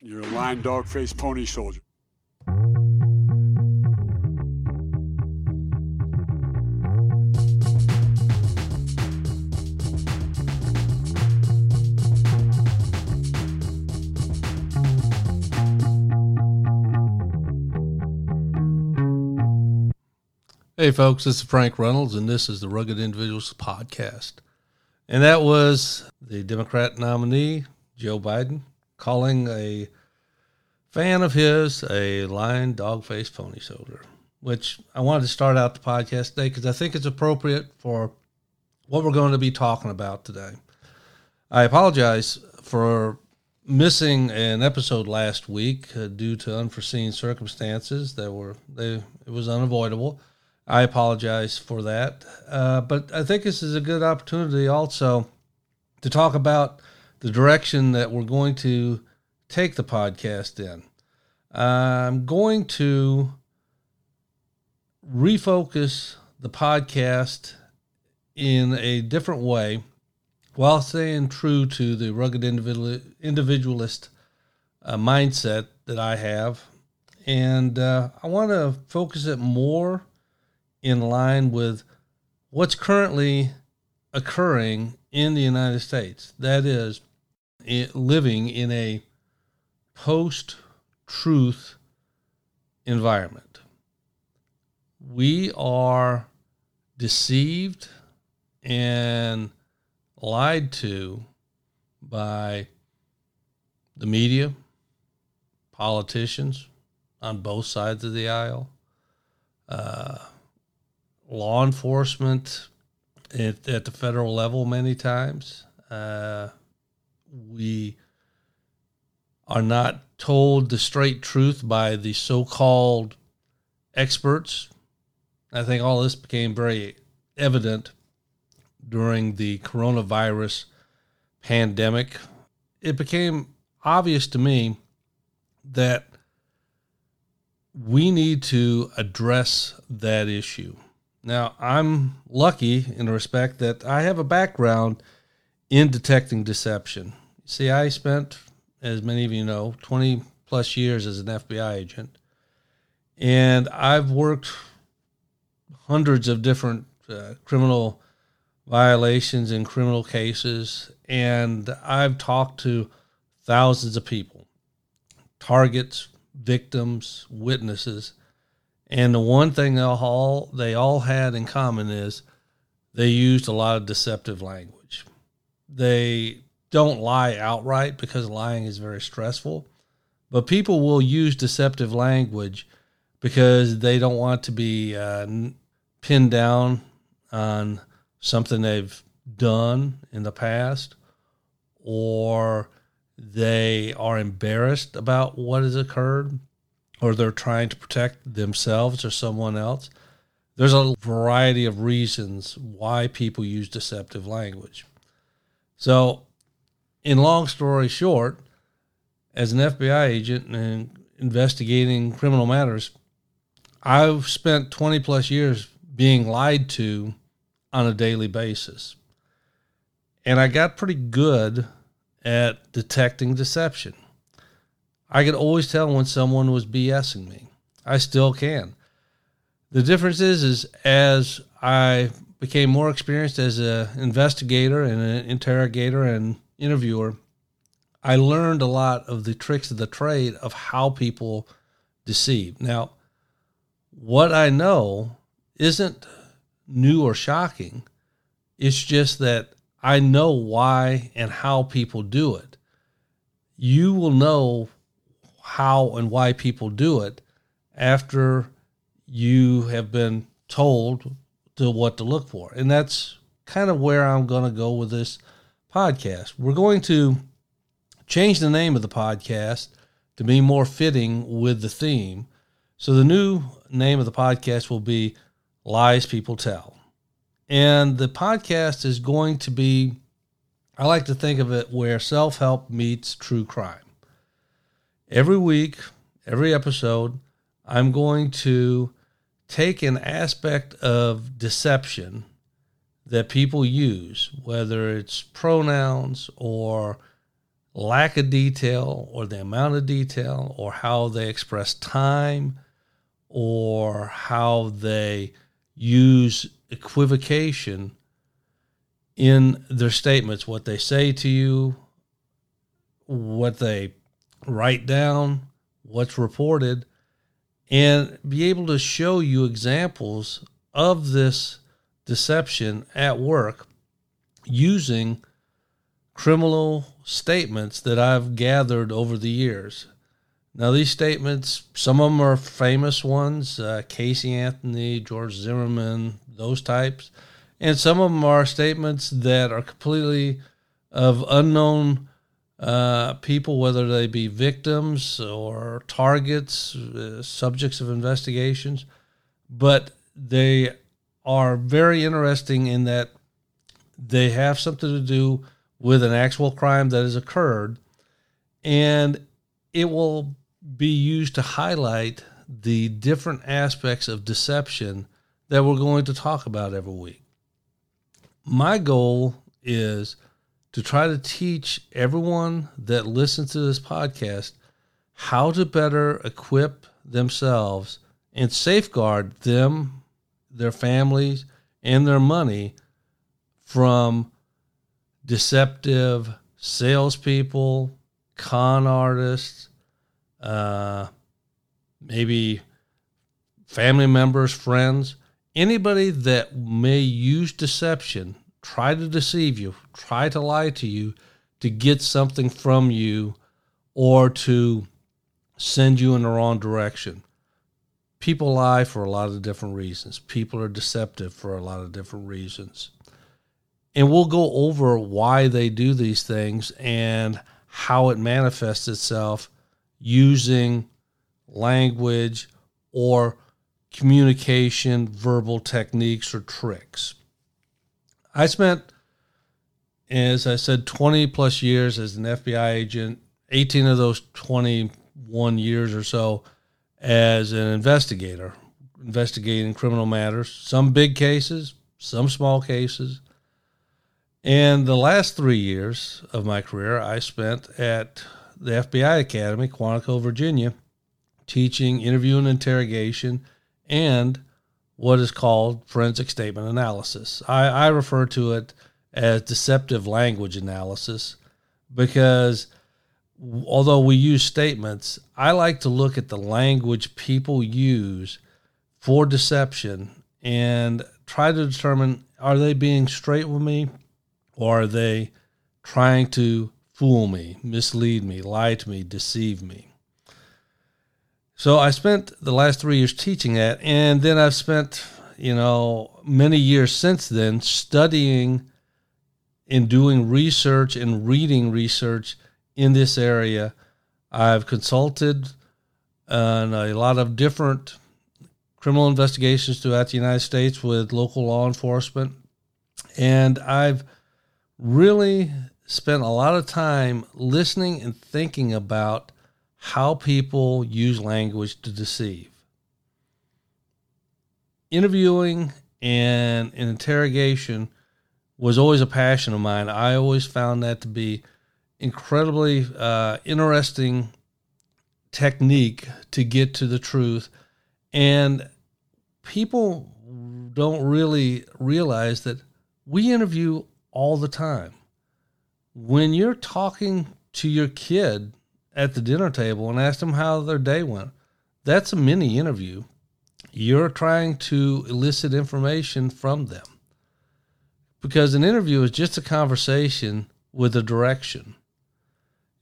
You're a lying dog faced pony soldier. Hey, folks, this is Frank Reynolds, and this is the Rugged Individuals Podcast. And that was the Democrat nominee, Joe Biden, calling a fan of his a lying dog faced pony soldier, which I wanted to start out the podcast today because I think it's appropriate for what we're going to be talking about today. I apologize for missing an episode last week uh, due to unforeseen circumstances that were they it was unavoidable. I apologize for that. Uh, but I think this is a good opportunity also to talk about the direction that we're going to take the podcast in. I'm going to refocus the podcast in a different way while staying true to the rugged individualist uh, mindset that I have. And uh, I want to focus it more in line with what's currently occurring in the United States. That is, living in a post truth environment. We are deceived and lied to by the media, politicians on both sides of the aisle, uh, law enforcement at, at the federal level many times. Uh, we are not told the straight truth by the so called experts. I think all this became very evident during the coronavirus pandemic. It became obvious to me that we need to address that issue. Now, I'm lucky in the respect that I have a background in detecting deception. See, I spent, as many of you know, 20 plus years as an FBI agent, and I've worked hundreds of different uh, criminal violations and criminal cases, and I've talked to thousands of people, targets, victims, witnesses. And the one thing they all they all had in common is they used a lot of deceptive language. They don't lie outright because lying is very stressful, but people will use deceptive language because they don't want to be uh, pinned down on something they've done in the past or they are embarrassed about what has occurred or they're trying to protect themselves or someone else. There's a variety of reasons why people use deceptive language. So, in long story short, as an FBI agent and investigating criminal matters, I've spent 20 plus years being lied to on a daily basis. And I got pretty good at detecting deception. I could always tell when someone was BSing me. I still can. The difference is, is as I became more experienced as an investigator and an interrogator and interviewer, I learned a lot of the tricks of the trade of how people deceive. Now, what I know isn't new or shocking. It's just that I know why and how people do it. You will know how and why people do it after you have been told to what to look for. And that's kind of where I'm going to go with this podcast. We're going to change the name of the podcast to be more fitting with the theme. So the new name of the podcast will be Lies People Tell. And the podcast is going to be, I like to think of it where self help meets true crime every week, every episode, I'm going to take an aspect of deception that people use, whether it's pronouns or lack of detail or the amount of detail or how they express time or how they use equivocation in their statements, what they say to you, what they write down, what's reported, and be able to show you examples of this deception at work using criminal statements that I've gathered over the years. Now, these statements, some of them are famous ones uh, Casey Anthony, George Zimmerman, those types. And some of them are statements that are completely of unknown uh, people, whether they be victims or targets, uh, subjects of investigations. But they are very interesting in that they have something to do with an actual crime that has occurred, and it will be used to highlight the different aspects of deception that we're going to talk about every week. My goal is to try to teach everyone that listens to this podcast how to better equip themselves and safeguard them, their families, and their money from deceptive salespeople, con artists, uh, maybe family members, friends, anybody that may use deception, try to deceive you, try to lie to you to get something from you or to send you in the wrong direction. People lie for a lot of different reasons. People are deceptive for a lot of different reasons. And we'll go over why they do these things and how it manifests itself using language or communication, verbal techniques, or tricks. I spent, as I said, 20 plus years as an FBI agent, 18 of those 21 years or so as an investigator, investigating criminal matters, some big cases, some small cases. And the last three years of my career, I spent at the FBI Academy, Quantico, Virginia, teaching interview and interrogation and what is called forensic statement analysis. I, I refer to it as deceptive language analysis because although we use statements, I like to look at the language people use for deception and try to determine are they being straight with me or are they trying to fool me, mislead me, lie to me, deceive me? So I spent the last three years teaching that, and then I've spent, you know, many years since then studying and doing research and reading research in this area. I've consulted on a lot of different criminal investigations throughout the United States with local law enforcement, and I've really spent a lot of time listening and thinking about how people use language to deceive. Interviewing and an interrogation was always a passion of mine. I always found that to be incredibly uh, interesting technique to get to the truth. And people don't really realize that we interview all the time. When you're talking to your kid at the dinner table and ask them how their day went, that's a mini interview. You're trying to elicit information from them because an interview is just a conversation with a direction.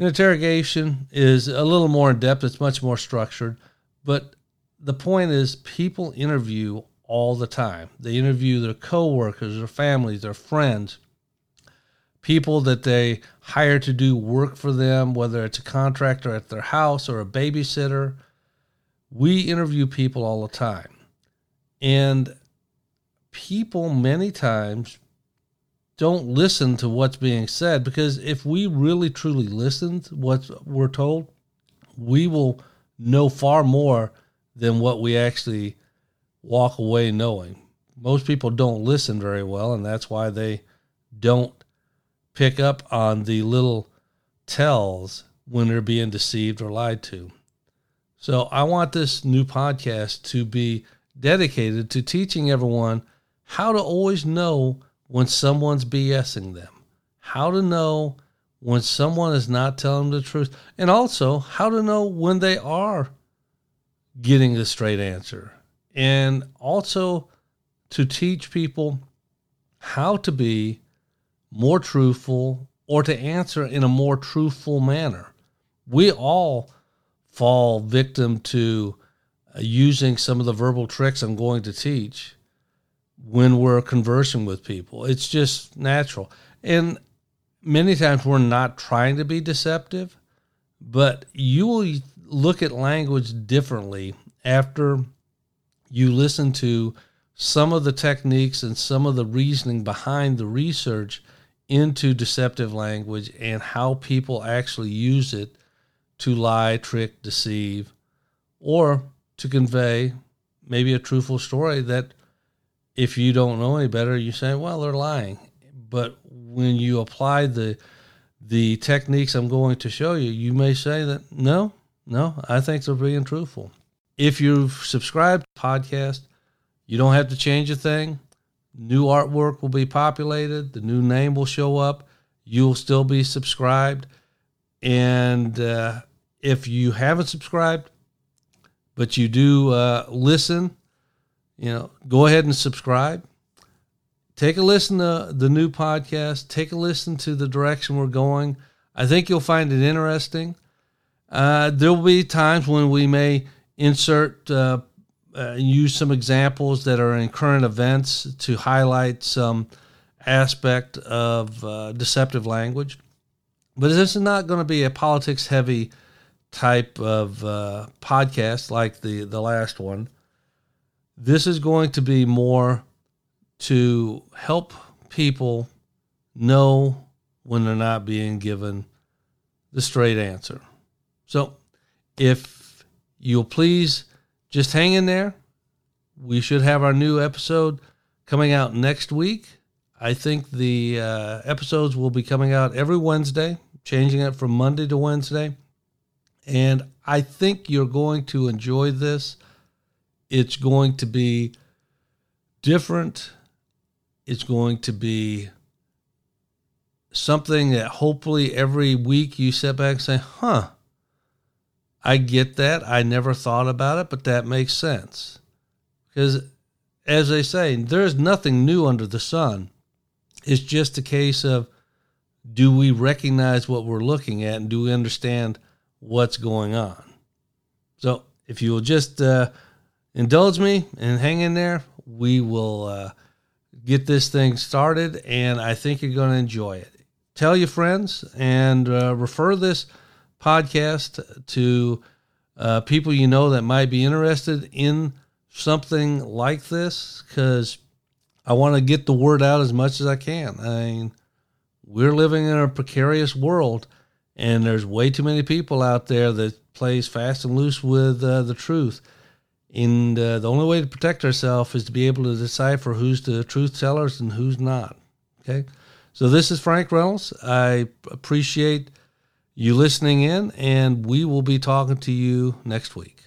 An interrogation is a little more in depth, it's much more structured, but the point is people interview all the time. They interview their coworkers, their families, their friends, people that they hire to do work for them, whether it's a contractor at their house or a babysitter. We interview people all the time. And people many times don't listen to what's being said because if we really truly listened what we're told, we will know far more than what we actually walk away knowing. Most people don't listen very well, and that's why they don't pick up on the little tells when they're being deceived or lied to. So I want this new podcast to be dedicated to teaching everyone how to always know when someone's BSing them, how to know when someone is not telling the truth, and also how to know when they are getting the straight answer, and also to teach people how to be more truthful or to answer in a more truthful manner. We all fall victim to uh, using some of the verbal tricks I'm going to teach when we're conversing with people. It's just natural. And many times we're not trying to be deceptive, but you will look at language differently after you listen to some of the techniques and some of the reasoning behind the research into deceptive language and how people actually use it to lie, trick, deceive, or to convey maybe a truthful story that if you don't know any better, you say, well, they're lying. But when you apply the the techniques I'm going to show you, you may say that no, no, I think they're being truthful. If you've subscribed to podcast, you don't have to change a thing. New artwork will be populated. The new name will show up. You'll still be subscribed. And uh, if you haven't subscribed, but you do uh, listen, you know, go ahead and subscribe. Take a listen to the new podcast. Take a listen to the direction we're going. I think you'll find it interesting. Uh, there will be times when we may insert uh, uh, use some examples that are in current events to highlight some aspect of uh, deceptive language. But this is not going to be a politics heavy type of uh, podcast like the, the last one. This is going to be more to help people know when they're not being given the straight answer. So if you'll please just hang in there, we should have our new episode coming out next week. I think the uh, episodes will be coming out every Wednesday, changing it from Monday to Wednesday. And I think you're going to enjoy this. It's going to be different. It's going to be something that hopefully every week you sit back and say, huh, I get that. I never thought about it, but that makes sense. Because as they say, there's nothing new under the sun. It's just a case of do we recognize what we're looking at and do we understand what's going on? So if you will just uh, indulge me and hang in there, we will uh, get this thing started, and I think you're going to enjoy it. Tell your friends and uh, refer this podcast to uh, people you know that might be interested in something like this because I want to get the word out as much as I can. I mean, we're living in a precarious world, and there's way too many people out there that plays fast and loose with uh, the truth. And uh, the only way to protect ourselves is to be able to decipher who's the truth tellers and who's not. Okay. So this is Frank Reynolds. I appreciate you listening in, and we will be talking to you next week.